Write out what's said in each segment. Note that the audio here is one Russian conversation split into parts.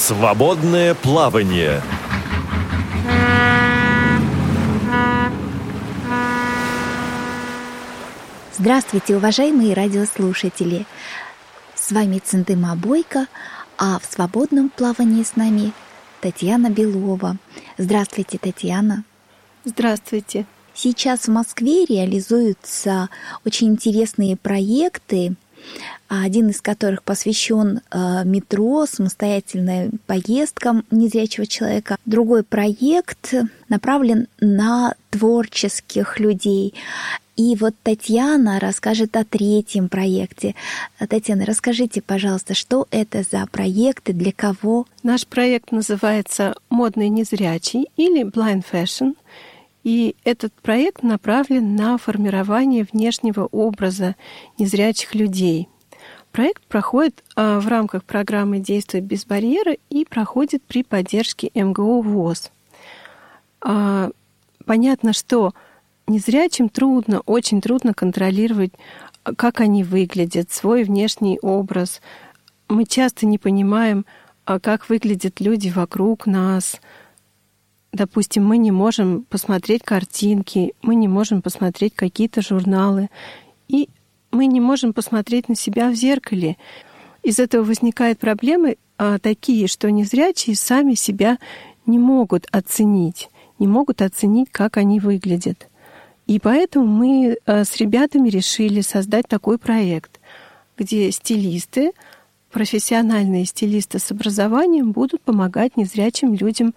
Свободное плавание. Здравствуйте, уважаемые радиослушатели! С вами Центыма Бойко, а в свободном плавании с нами Татьяна Белова. Здравствуйте, Татьяна. Здравствуйте. Сейчас в Москве реализуются очень интересные проекты, один из которых посвящен э, метро, самостоятельным поездкам незрячего человека. Другой проект направлен на творческих людей. И вот Татьяна расскажет о третьем проекте. Татьяна, расскажите, пожалуйста, что это за проект и для кого? Наш проект называется «Модный незрячий» или «Blind Fashion». И этот проект направлен на формирование внешнего образа незрячих людей. Проект проходит а, в рамках программы «Действуй без барьера» и проходит при поддержке МГО ВОЗ. А, понятно, что Незрячим трудно, очень трудно контролировать, как они выглядят, свой внешний образ. Мы часто не понимаем, а как выглядят люди вокруг нас. Допустим, мы не можем посмотреть картинки, мы не можем посмотреть какие-то журналы, и мы не можем посмотреть на себя в зеркале. Из этого возникают проблемы а, такие, что незрячие сами себя не могут оценить, не могут оценить, как они выглядят. И поэтому мы э, с ребятами решили создать такой проект, где стилисты, профессиональные стилисты с образованием будут помогать незрячим людям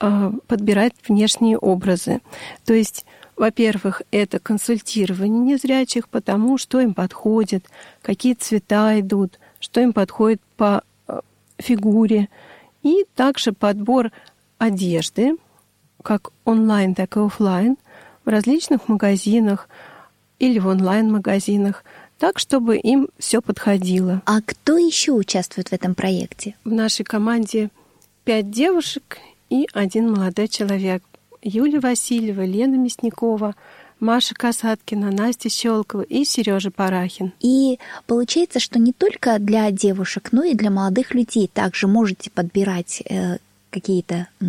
э, подбирать внешние образы. То есть во-первых, это консультирование незрячих по тому, что им подходит, какие цвета идут, что им подходит по э, фигуре. И также подбор одежды, как онлайн, так и офлайн – в различных магазинах или в онлайн-магазинах, так, чтобы им все подходило. А кто еще участвует в этом проекте? В нашей команде пять девушек и один молодой человек. Юлия Васильева, Лена Мясникова, Маша Касаткина, Настя Щелкова и Сережа Парахин. И получается, что не только для девушек, но и для молодых людей также можете подбирать э, какие-то э,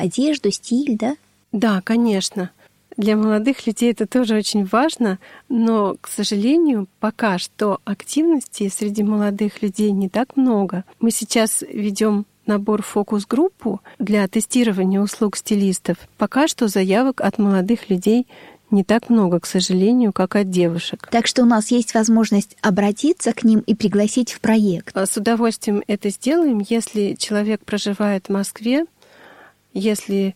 одежду, стиль, да? Да, конечно. Для молодых людей это тоже очень важно, но, к сожалению, пока что активности среди молодых людей не так много. Мы сейчас ведем набор фокус-группу для тестирования услуг стилистов. Пока что заявок от молодых людей не так много, к сожалению, как от девушек. Так что у нас есть возможность обратиться к ним и пригласить в проект. С удовольствием это сделаем, если человек проживает в Москве, если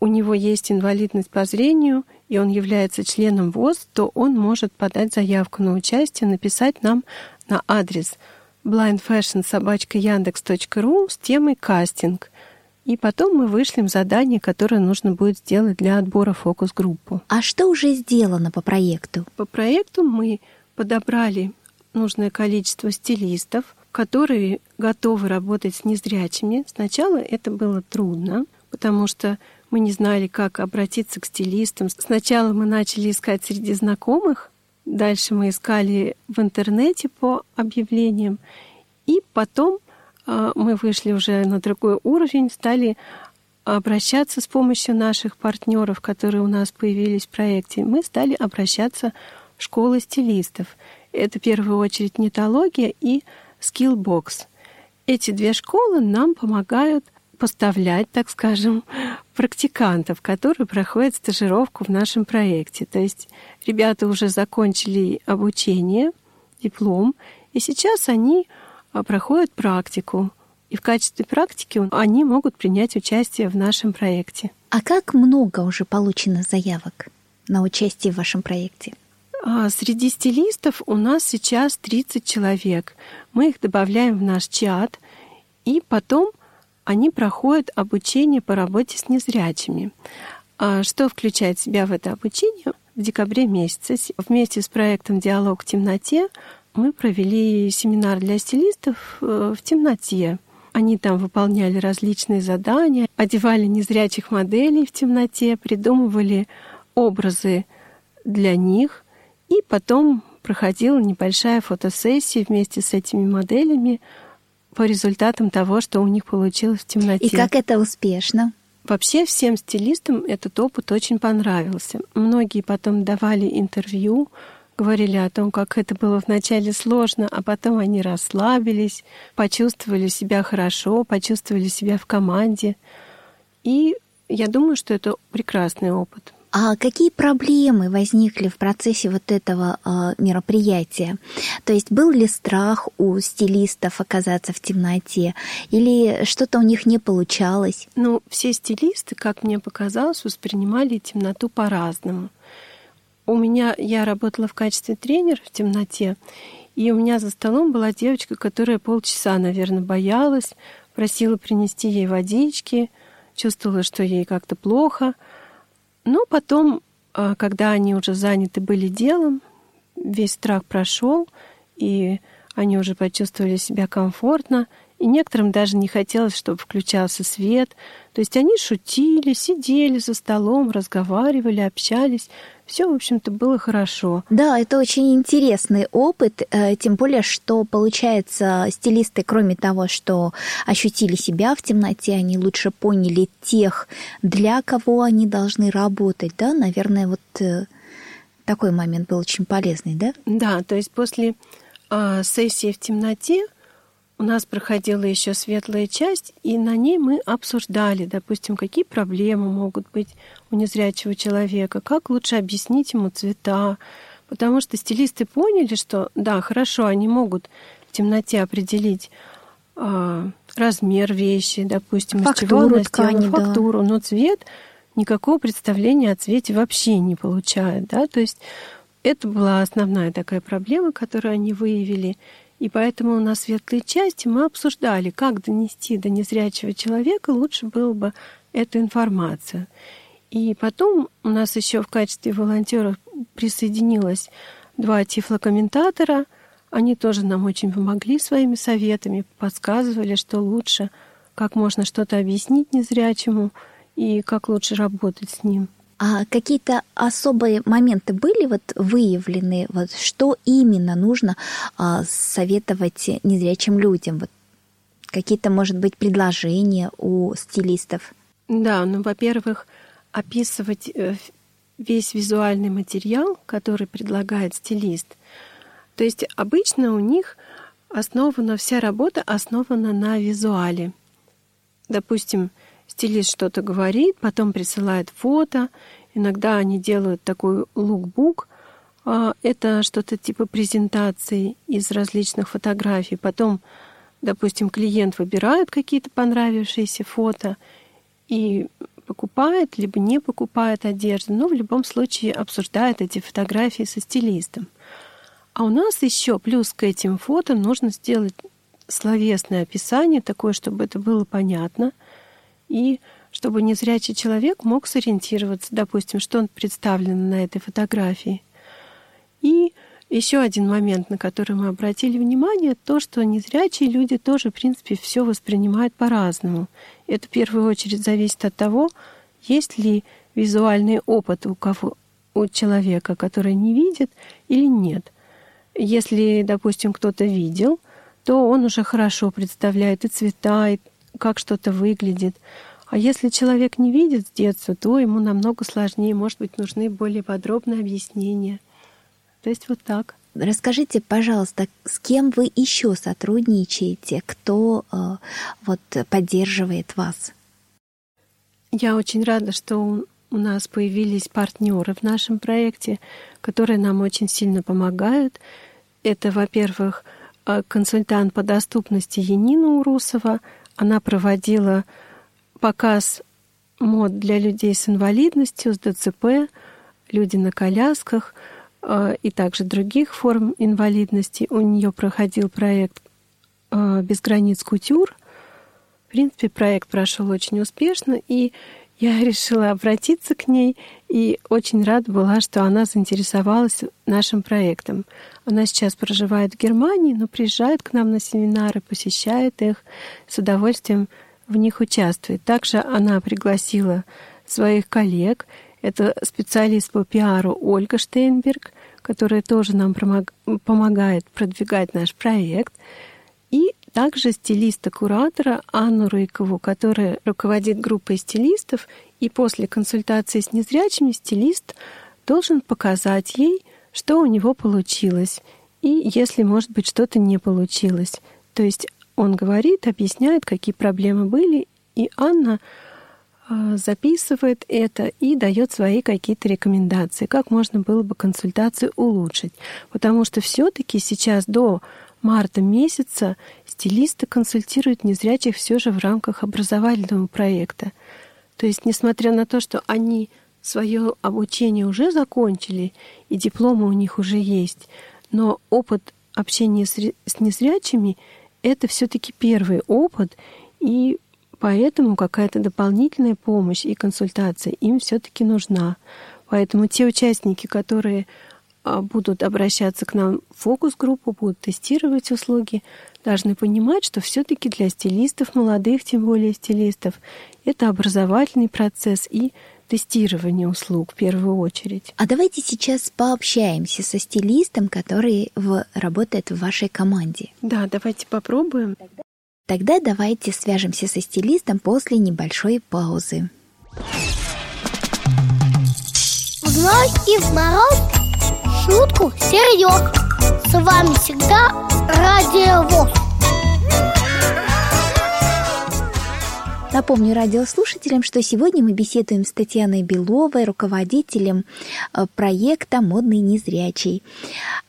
у него есть инвалидность по зрению, и он является членом ВОЗ, то он может подать заявку на участие, написать нам на адрес blindfashionsobachkayandex.ru с темой «Кастинг». И потом мы вышлем задание, которое нужно будет сделать для отбора фокус-группу. А что уже сделано по проекту? По проекту мы подобрали нужное количество стилистов, которые готовы работать с незрячими. Сначала это было трудно, потому что мы не знали, как обратиться к стилистам. Сначала мы начали искать среди знакомых, дальше мы искали в интернете по объявлениям, и потом э, мы вышли уже на другой уровень, стали обращаться с помощью наших партнеров, которые у нас появились в проекте. Мы стали обращаться в школы стилистов. Это в первую очередь нетология и скиллбокс. Эти две школы нам помогают поставлять, так скажем, практикантов, которые проходят стажировку в нашем проекте. То есть ребята уже закончили обучение, диплом, и сейчас они а, проходят практику. И в качестве практики они могут принять участие в нашем проекте. А как много уже получено заявок на участие в вашем проекте? А, среди стилистов у нас сейчас 30 человек. Мы их добавляем в наш чат, и потом они проходят обучение по работе с незрячими. А что включает в себя в это обучение? В декабре месяце вместе с проектом «Диалог в темноте» мы провели семинар для стилистов э, в темноте. Они там выполняли различные задания, одевали незрячих моделей в темноте, придумывали образы для них, и потом проходила небольшая фотосессия вместе с этими моделями по результатам того, что у них получилось в темноте. И как это успешно? Вообще всем стилистам этот опыт очень понравился. Многие потом давали интервью, говорили о том, как это было вначале сложно, а потом они расслабились, почувствовали себя хорошо, почувствовали себя в команде. И я думаю, что это прекрасный опыт. А какие проблемы возникли в процессе вот этого э, мероприятия? То есть был ли страх у стилистов оказаться в темноте, или что-то у них не получалось? Ну, все стилисты, как мне показалось, воспринимали темноту по-разному. У меня я работала в качестве тренера в темноте, и у меня за столом была девочка, которая полчаса, наверное, боялась, просила принести ей водички, чувствовала, что ей как-то плохо — но потом, а, когда они уже заняты были делом, весь страх прошел, и они уже почувствовали себя комфортно, и некоторым даже не хотелось, чтобы включался свет. То есть они шутили, сидели за столом, разговаривали, общались. Все, в общем-то, было хорошо. Да, это очень интересный опыт, э, тем более, что, получается, стилисты, кроме того, что ощутили себя в темноте, они лучше поняли тех, для кого они должны работать, да, наверное, вот э, такой момент был очень полезный, да? Да, то есть после э, сессии в темноте у нас проходила еще светлая часть, и на ней мы обсуждали, допустим, какие проблемы могут быть у незрячего человека, как лучше объяснить ему цвета, потому что стилисты поняли, что да, хорошо, они могут в темноте определить э, размер вещи, допустим, фактуру из чего она ткани, сделана, фактуру, да. но цвет никакого представления о цвете вообще не получает, да, то есть это была основная такая проблема, которую они выявили. И поэтому на светлой части мы обсуждали, как донести до незрячего человека лучше было бы эту информацию. И потом у нас еще в качестве волонтеров присоединилось два тифлокомментатора. Они тоже нам очень помогли своими советами, подсказывали, что лучше, как можно что-то объяснить незрячему и как лучше работать с ним. А какие-то особые моменты были вот выявлены, вот что именно нужно а, советовать незрячим людям? Вот какие-то, может быть, предложения у стилистов? Да, ну, во-первых, описывать э, весь визуальный материал, который предлагает стилист. То есть обычно у них основана вся работа основана на визуале. Допустим, стилист что-то говорит, потом присылает фото. Иногда они делают такой лукбук. А, это что-то типа презентации из различных фотографий. Потом, допустим, клиент выбирает какие-то понравившиеся фото и покупает, либо не покупает одежду, но в любом случае обсуждает эти фотографии со стилистом. А у нас еще плюс к этим фото нужно сделать словесное описание, такое, чтобы это было понятно – и чтобы незрячий человек мог сориентироваться, допустим, что он представлен на этой фотографии. И еще один момент, на который мы обратили внимание, то, что незрячие люди тоже, в принципе, все воспринимают по-разному. Это в первую очередь зависит от того, есть ли визуальный опыт у, кого, у человека, который не видит, или нет. Если, допустим, кто-то видел, то он уже хорошо представляет и цвета, и как что-то выглядит. А если человек не видит с детства, то ему намного сложнее, может быть, нужны более подробные объяснения. То есть вот так. Расскажите, пожалуйста, с кем вы еще сотрудничаете, кто э, вот поддерживает вас? Я очень рада, что у нас появились партнеры в нашем проекте, которые нам очень сильно помогают. Это, во-первых, э, консультант по доступности Янина Урусова — она проводила показ мод для людей с инвалидностью, с ДЦП, люди на колясках э, и также других форм инвалидности. У нее проходил проект э, «Без границ кутюр». В принципе, проект прошел очень успешно, и я решила обратиться к ней и очень рада была, что она заинтересовалась нашим проектом. Она сейчас проживает в Германии, но приезжает к нам на семинары, посещает их, с удовольствием в них участвует. Также она пригласила своих коллег. Это специалист по пиару Ольга Штейнберг, которая тоже нам помогает продвигать наш проект. И также стилиста-куратора Анну Рыкову, которая руководит группой стилистов, и после консультации с незрячими стилист должен показать ей, что у него получилось, и если, может быть, что-то не получилось. То есть он говорит, объясняет, какие проблемы были, и Анна а, записывает это и дает свои какие-то рекомендации, как можно было бы консультацию улучшить. Потому что все-таки сейчас до марта месяца стилисты консультируют незрячих все же в рамках образовательного проекта. То есть, несмотря на то, что они свое обучение уже закончили, и дипломы у них уже есть, но опыт общения с незрячими — это все-таки первый опыт, и Поэтому какая-то дополнительная помощь и консультация им все-таки нужна. Поэтому те участники, которые а, будут обращаться к нам в фокус-группу, будут тестировать услуги, должны понимать, что все-таки для стилистов, молодых тем более стилистов, это образовательный процесс и тестирование услуг в первую очередь. А давайте сейчас пообщаемся со стилистом, который в, работает в вашей команде. Да, давайте попробуем. Тогда давайте свяжемся со стилистом после небольшой паузы. Вновь и в народ шутку серьез. С вами всегда Радио ВОЗ. Напомню радиослушателям, что сегодня мы беседуем с Татьяной Беловой, руководителем э, проекта «Модный незрячий».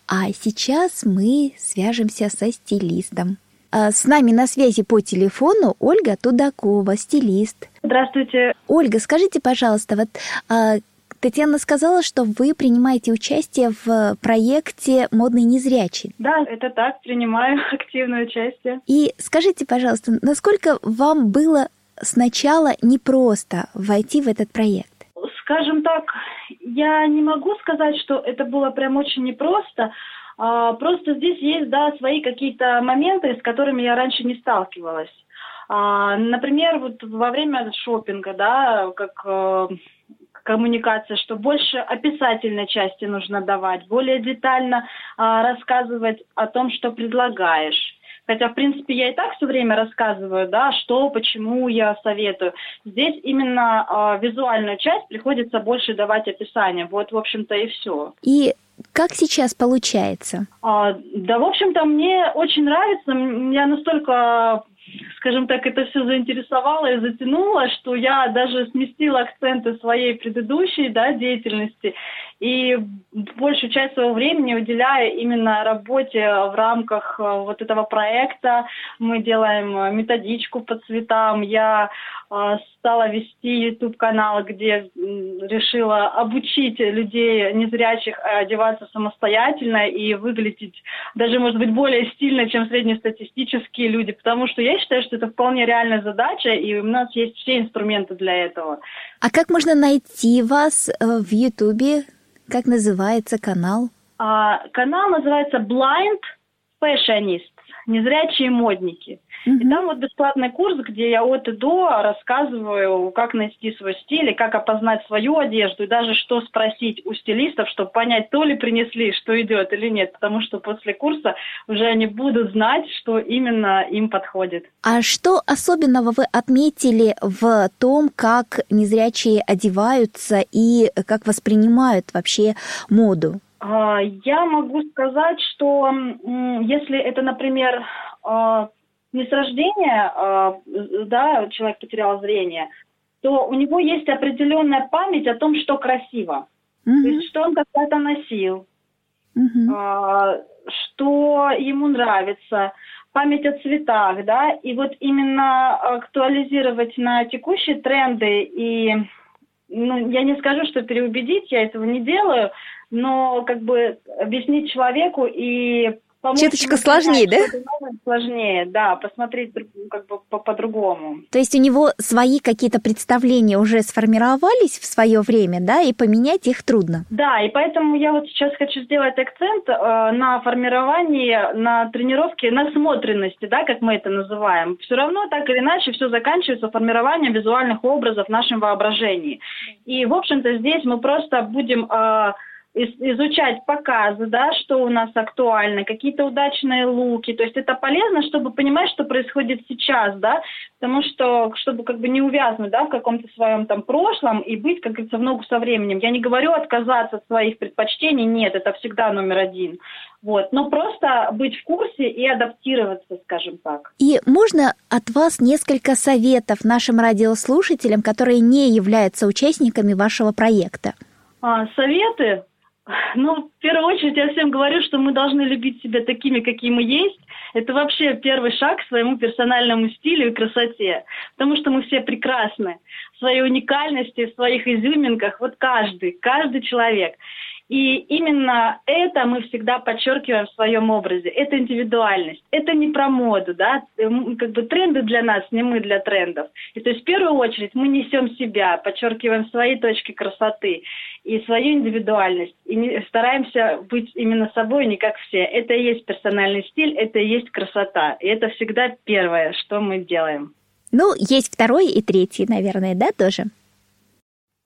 А сейчас мы свяжемся со стилистом. А, с нами на связи по телефону Ольга Тудакова, стилист. Здравствуйте. Ольга, скажите, пожалуйста, вот а, Татьяна сказала, что вы принимаете участие в проекте «Модный незрячий». Да, это так, принимаю активное участие. И скажите, пожалуйста, насколько вам было сначала непросто войти в этот проект? Скажем так, я не могу сказать, что это было прям очень непросто, а, просто здесь есть, да, свои какие-то моменты, с которыми я раньше не сталкивалась. А, например, вот во время шопинга, да, как э, коммуникация, что больше описательной части нужно давать, более детально а, рассказывать о том, что предлагаешь. Хотя, в принципе, я и так все время рассказываю, да, что, почему я советую. Здесь именно э, визуальную часть приходится больше давать описание. Вот, в общем-то, и все. И как сейчас получается? А, да, в общем-то, мне очень нравится. Я настолько скажем так, это все заинтересовало и затянуло, что я даже сместила акценты своей предыдущей да, деятельности и большую часть своего времени уделяю именно работе в рамках э, вот этого проекта. Мы делаем методичку по цветам. Я э, стала вести YouTube-канал, где решила обучить людей незрячих одеваться самостоятельно и выглядеть даже, может быть, более стильно, чем среднестатистические люди, потому что я считаю, что это вполне реальная задача, и у нас есть все инструменты для этого. А как можно найти вас э, в YouTube? Как называется канал? А, канал называется Blind Fashionist, незрячие модники. Угу. И там вот бесплатный курс, где я от и до рассказываю, как найти свой стиль, и как опознать свою одежду, и даже что спросить у стилистов, чтобы понять, то ли принесли, что идет или нет, потому что после курса уже они будут знать, что именно им подходит. А что особенного вы отметили в том, как незрячие одеваются и как воспринимают вообще моду? А, я могу сказать, что если это, например, а, не с рождения, а, да, человек потерял зрение, то у него есть определенная память о том, что красиво. Mm-hmm. То есть, что он когда-то носил, mm-hmm. что ему нравится, память о цветах, да, и вот именно актуализировать на текущие тренды и, ну, я не скажу, что переубедить, я этого не делаю, но как бы объяснить человеку и помочь Чуточку сложнее, да? Сложнее, да, посмотреть как бы по-другому. То есть у него свои какие-то представления уже сформировались в свое время, да, и поменять их трудно. Да, и поэтому я вот сейчас хочу сделать акцент э, на формировании, на тренировке, на смотренности, да, как мы это называем. Все равно так или иначе все заканчивается формированием визуальных образов в нашем воображении. И, в общем-то, здесь мы просто будем э, изучать показы, да, что у нас актуально, какие-то удачные луки. То есть это полезно, чтобы понимать, что происходит сейчас, да, потому что, чтобы как бы не увязнуть, да, в каком-то своем там прошлом и быть, как говорится, в ногу со временем. Я не говорю отказаться от своих предпочтений, нет, это всегда номер один. Вот, но просто быть в курсе и адаптироваться, скажем так. И можно от вас несколько советов нашим радиослушателям, которые не являются участниками вашего проекта? А, советы? Ну, в первую очередь я всем говорю, что мы должны любить себя такими, какие мы есть. Это вообще первый шаг к своему персональному стилю и красоте. Потому что мы все прекрасны в своей уникальности, в своих изюминках. Вот каждый, каждый человек. И именно это мы всегда подчеркиваем в своем образе. Это индивидуальность. Это не про моду, да, как бы тренды для нас, не мы для трендов. И то есть в первую очередь мы несем себя, подчеркиваем свои точки красоты и свою индивидуальность. И стараемся быть именно собой, не как все. Это и есть персональный стиль, это и есть красота. И это всегда первое, что мы делаем. Ну, есть второй и третий, наверное, да, тоже?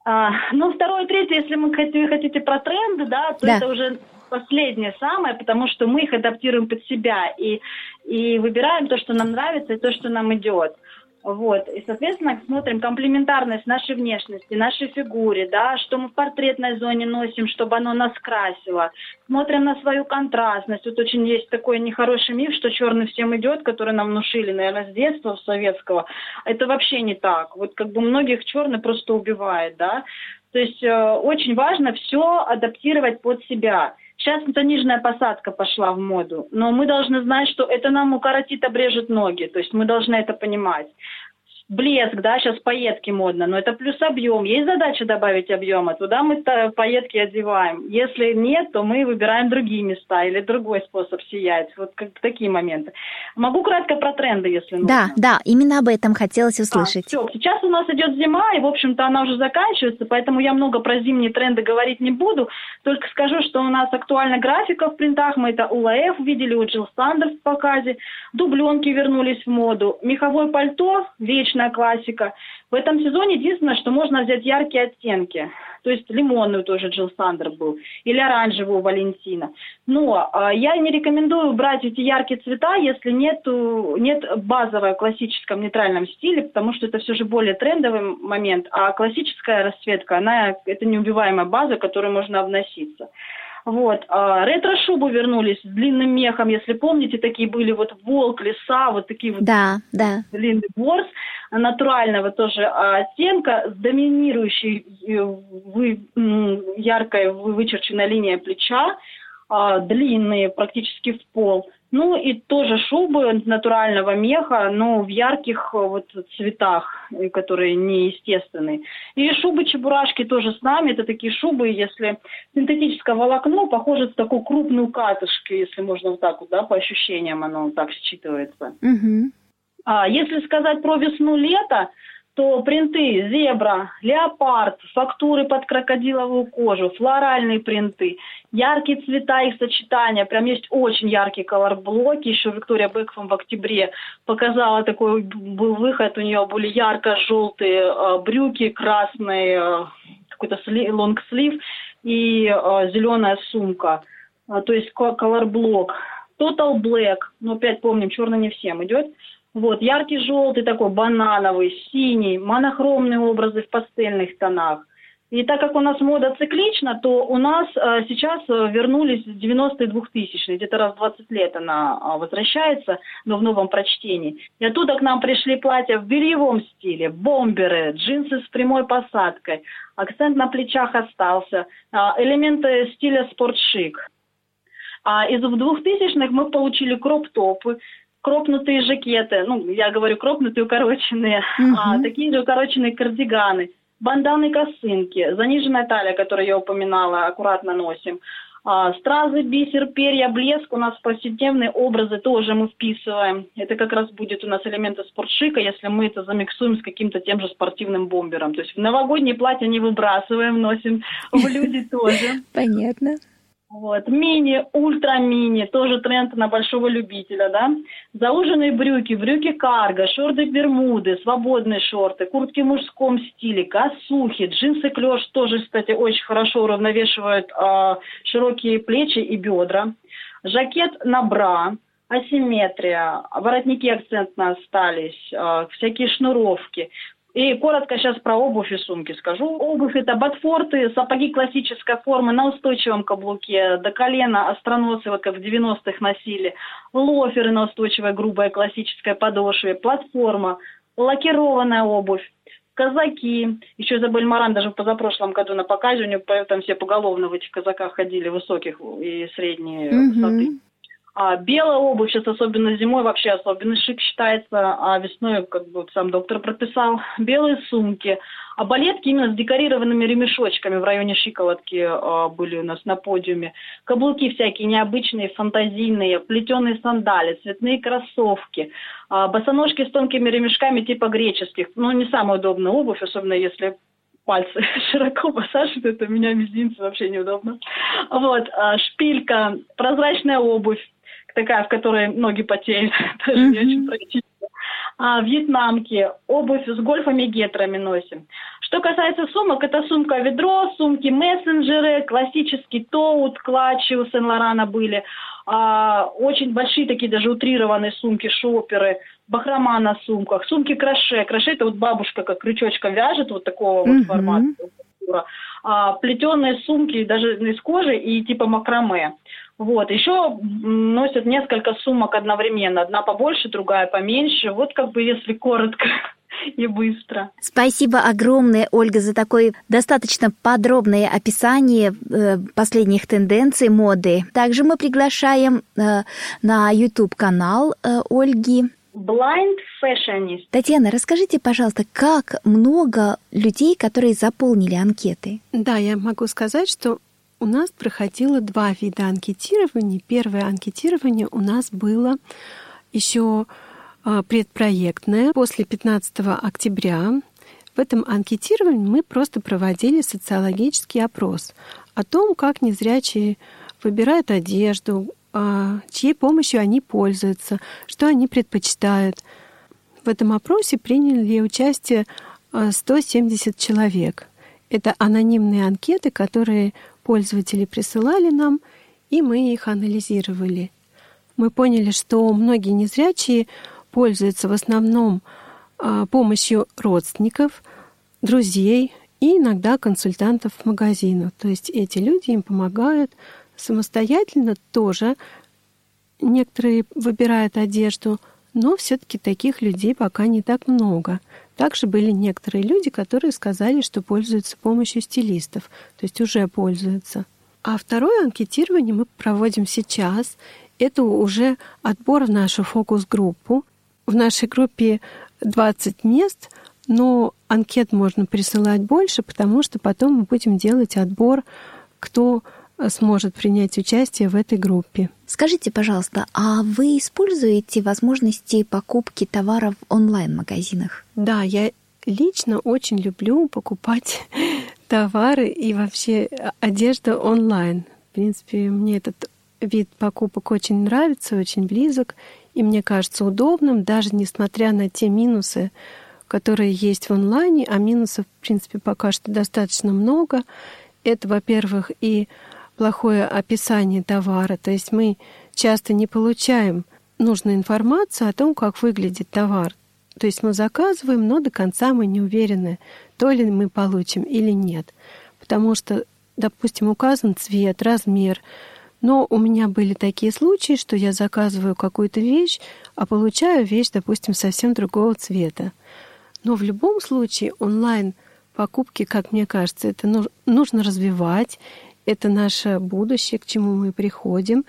А, ну, второе, третье, если мы хотите, хотите про тренды, да, то да. это уже последнее самое, потому что мы их адаптируем под себя и, и выбираем то, что нам нравится, и то, что нам идет. Вот. И, соответственно, смотрим комплементарность нашей внешности, нашей фигуре, да, что мы в портретной зоне носим, чтобы оно нас красило. Смотрим на свою контрастность. Вот очень есть такой нехороший миф, что черный всем идет, который нам внушили, наверное, с детства с советского. Это вообще не так. Вот как бы многих черный просто убивает, да. То есть э, очень важно все адаптировать под себя. Сейчас заниженная посадка пошла в моду, но мы должны знать, что это нам укоротит, обрежет ноги. То есть мы должны это понимать блеск, да, сейчас пайетки модно, но это плюс объем. Есть задача добавить объема, туда мы пайетки одеваем. Если нет, то мы выбираем другие места или другой способ сиять. Вот как такие моменты. Могу кратко про тренды, если нужно. Да, да, именно об этом хотелось услышать. А, все, сейчас у нас идет зима, и, в общем-то, она уже заканчивается, поэтому я много про зимние тренды говорить не буду, только скажу, что у нас актуальна графика в принтах, мы это у ЛАЭФ видели, у Джилл Сандерс в показе, дубленки вернулись в моду, меховое пальто, вечно вечная классика. В этом сезоне единственное, что можно взять яркие оттенки. То есть лимонную тоже Джилл Сандер был, или оранжевую Валентина. Но э, я не рекомендую брать эти яркие цвета, если нету, нет базовой классическом нейтральном стиле, потому что это все же более трендовый момент, а классическая расцветка, она это неубиваемая база, которой можно обноситься. Вот. А ретро-шубы вернулись с длинным мехом, если помните, такие были вот волк, леса, вот такие вот да, да. длинный ворс натурального тоже оттенка с доминирующей э, вы, яркой вычерченной линией плеча, а, длинные практически в пол. Ну и тоже шубы натурального меха, но в ярких э, вот цветах, э, которые неестественные. И шубы-чебурашки тоже с нами. Это такие шубы, если синтетическое волокно, похоже на такую крупную катышку, если можно вот так вот, да, по ощущениям оно так считывается. Угу. А если сказать про весну-лето, то принты зебра, леопард, фактуры под крокодиловую кожу, флоральные принты, яркие цвета их сочетания, прям есть очень яркие колорблоки, еще Виктория Бекфом в октябре показала такой был выход, у нее были ярко-желтые э, брюки, красный э, какой-то лонгслив и э, зеленая сумка, то есть колорблок. Total Black, ну опять помним, черный не всем идет, вот, яркий желтый такой, банановый, синий, монохромные образы в пастельных тонах. И так как у нас мода циклична, то у нас э, сейчас э, вернулись 90-е 2000 где-то раз в 20 лет она э, возвращается, но в новом прочтении. И оттуда к нам пришли платья в бельевом стиле, бомберы, джинсы с прямой посадкой, акцент на плечах остался, э, элементы стиля спортшик. А из 2000-х мы получили кроп-топы, кропнутые жакеты, ну, я говорю кропнутые, укороченные, uh-huh. а, такие же укороченные кардиганы, банданы, косынки, заниженная талия, которую я упоминала, аккуратно носим, а, стразы, бисер, перья, блеск, у нас повседневные образы тоже мы вписываем. Это как раз будет у нас элементы спортшика, если мы это замиксуем с каким-то тем же спортивным бомбером. То есть в новогодние платья не выбрасываем, носим в люди тоже. Понятно. Вот, мини, ультра-мини, тоже тренд на большого любителя, да. Зауженные брюки, брюки карго, шорты бермуды, свободные шорты, куртки в мужском стиле, косухи, джинсы клеш тоже, кстати, очень хорошо уравновешивают э, широкие плечи и бедра. Жакет на бра, асимметрия, воротники акцентно остались, э, всякие шнуровки. И коротко сейчас про обувь и сумки скажу. Обувь это ботфорты, сапоги классической формы на устойчивом каблуке, до колена, остроносы, вот как в 90-х носили, лоферы на устойчивой грубой классической подошве, платформа, лакированная обувь, казаки. Еще Изабель Маран даже в позапрошлом году на показе, у нее там все поголовно в этих казаках ходили, высоких и средней mm-hmm. высоты. А белая обувь сейчас, особенно зимой, вообще особенно шик считается, а весной, как бы сам доктор прописал, белые сумки. А балетки именно с декорированными ремешочками в районе щиколотки э, были у нас на подиуме. Каблуки всякие необычные, фантазийные, плетеные сандали, цветные кроссовки, э, босоножки с тонкими ремешками типа греческих. Ну, не самая удобная обувь, особенно если пальцы широко посажены, это у меня мизинцы вообще неудобно. Вот, а, шпилька, прозрачная обувь, такая, в которой ноги потеют, mm-hmm. не очень практично. А, вьетнамки, обувь с гольфами и гетрами носим. Что касается сумок, это сумка-ведро, сумки мессенджеры, классический тоут, клатчи у Сен-Лорана были, а, очень большие такие даже утрированные сумки, шоперы, бахрома на сумках, сумки краше. Краше это вот бабушка как крючочком вяжет, вот такого mm-hmm. вот формата а, плетеные сумки даже из кожи и типа макраме. Вот. Еще носят несколько сумок одновременно. Одна побольше, другая поменьше. Вот как бы если коротко и быстро. Спасибо огромное, Ольга, за такое достаточно подробное описание э, последних тенденций моды. Также мы приглашаем э, на YouTube-канал э, Ольги Blind Fashionist. Татьяна, расскажите, пожалуйста, как много людей, которые заполнили анкеты? Да, я могу сказать, что у нас проходило два вида анкетирования. Первое анкетирование у нас было еще а, предпроектное после 15 октября. В этом анкетировании мы просто проводили социологический опрос о том, как незрячие выбирают одежду, а, чьей помощью они пользуются, что они предпочитают. В этом опросе приняли участие 170 а, человек. Это анонимные анкеты, которые пользователи присылали нам, и мы их анализировали. Мы поняли, что многие незрячие пользуются в основном а, помощью родственников, друзей и иногда консультантов в магазинах. То есть эти люди им помогают самостоятельно тоже. Некоторые выбирают одежду, но все-таки таких людей пока не так много. Также были некоторые люди, которые сказали, что пользуются помощью стилистов, то есть уже пользуются. А второе анкетирование мы проводим сейчас. Это уже отбор в нашу фокус-группу. В нашей группе 20 мест, но анкет можно присылать больше, потому что потом мы будем делать отбор, кто сможет принять участие в этой группе. Скажите, пожалуйста, а вы используете возможности покупки товаров в онлайн-магазинах? Да, я лично очень люблю покупать товары и вообще одежду онлайн. В принципе, мне этот вид покупок очень нравится, очень близок, и мне кажется удобным, даже несмотря на те минусы, которые есть в онлайне, а минусов, в принципе, пока что достаточно много. Это, во-первых, и плохое описание товара. То есть мы часто не получаем нужную информацию о том, как выглядит товар. То есть мы заказываем, но до конца мы не уверены, то ли мы получим или нет. Потому что, допустим, указан цвет, размер. Но у меня были такие случаи, что я заказываю какую-то вещь, а получаю вещь, допустим, совсем другого цвета. Но в любом случае онлайн покупки, как мне кажется, это нужно развивать, это наше будущее, к чему мы приходим.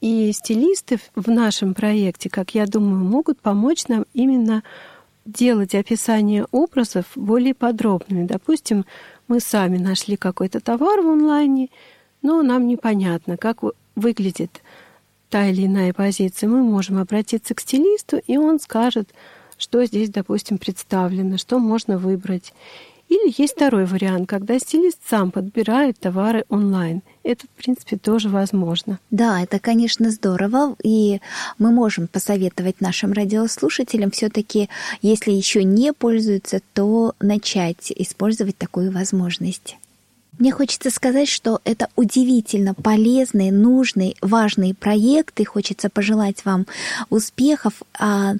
И стилисты в нашем проекте, как я думаю, могут помочь нам именно делать описание образов более подробными. Допустим, мы сами нашли какой-то товар в онлайне, но нам непонятно, как выглядит та или иная позиция. Мы можем обратиться к стилисту, и он скажет, что здесь, допустим, представлено, что можно выбрать. Или есть второй вариант, когда стилист сам подбирает товары онлайн. Это, в принципе, тоже возможно. Да, это, конечно, здорово. И мы можем посоветовать нашим радиослушателям все-таки, если еще не пользуются, то начать использовать такую возможность. Мне хочется сказать, что это удивительно полезные, нужные, важные проекты. Хочется пожелать вам успехов, а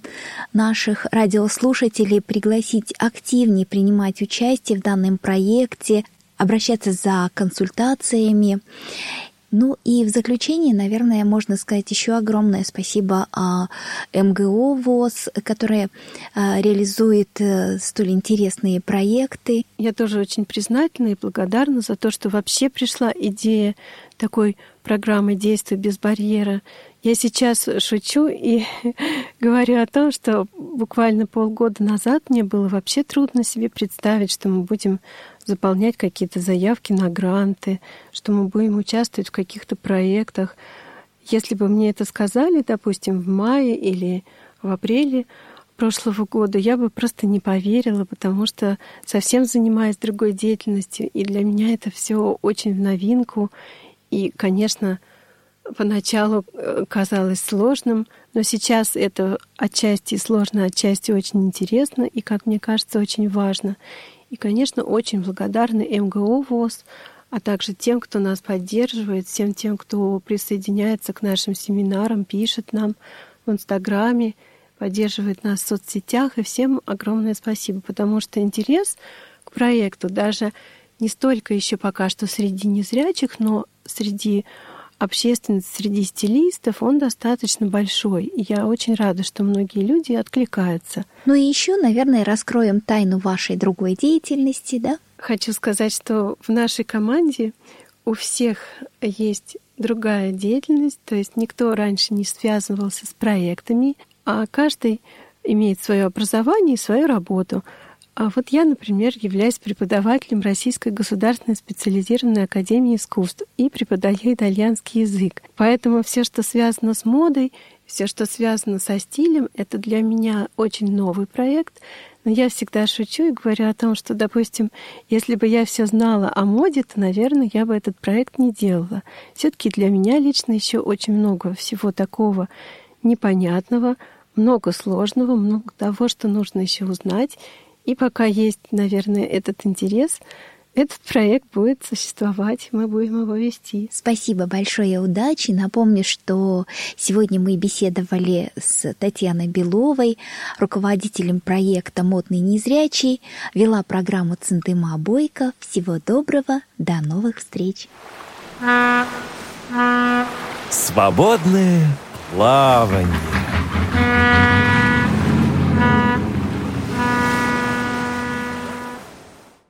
наших радиослушателей пригласить активнее принимать участие в данном проекте, обращаться за консультациями. Ну и в заключение, наверное, можно сказать еще огромное спасибо а, МГО ВОЗ, которая а, реализует а, столь интересные проекты. Я тоже очень признательна и благодарна за то, что вообще пришла идея такой программы «Действия без барьера». Я сейчас шучу и говорю о том, что буквально полгода назад мне было вообще трудно себе представить, что мы будем заполнять какие-то заявки на гранты, что мы будем участвовать в каких-то проектах. Если бы мне это сказали, допустим, в мае или в апреле прошлого года, я бы просто не поверила, потому что совсем занимаюсь другой деятельностью, и для меня это все очень в новинку. И, конечно, поначалу э, казалось сложным, но сейчас это отчасти сложно, отчасти очень интересно и, как мне кажется, очень важно. И, конечно, очень благодарны МГО ВОЗ, а также тем, кто нас поддерживает, всем тем, кто присоединяется к нашим семинарам, пишет нам в Инстаграме, поддерживает нас в соцсетях. И всем огромное спасибо, потому что интерес к проекту даже не столько еще пока что среди незрячих, но среди общественности среди стилистов, он достаточно большой. И я очень рада, что многие люди откликаются. Ну и еще, наверное, раскроем тайну вашей другой деятельности, да? Хочу сказать, что в нашей команде у всех есть другая деятельность, то есть никто раньше не связывался с проектами, а каждый имеет свое образование и свою работу. А вот я, например, являюсь преподавателем Российской государственной специализированной академии искусств и преподаю итальянский язык. Поэтому все, что связано с модой, все, что связано со стилем, это для меня очень новый проект. Но я всегда шучу и говорю о том, что, допустим, если бы я все знала о моде, то, наверное, я бы этот проект не делала. Все-таки для меня лично еще очень много всего такого непонятного, много сложного, много того, что нужно еще узнать. И пока есть, наверное, этот интерес, этот проект будет существовать, мы будем его вести. Спасибо большое, удачи. Напомню, что сегодня мы беседовали с Татьяной Беловой, руководителем проекта «Модный незрячий», вела программу Центыма Бойко. Всего доброго, до новых встреч. Свободное плавание.